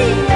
You.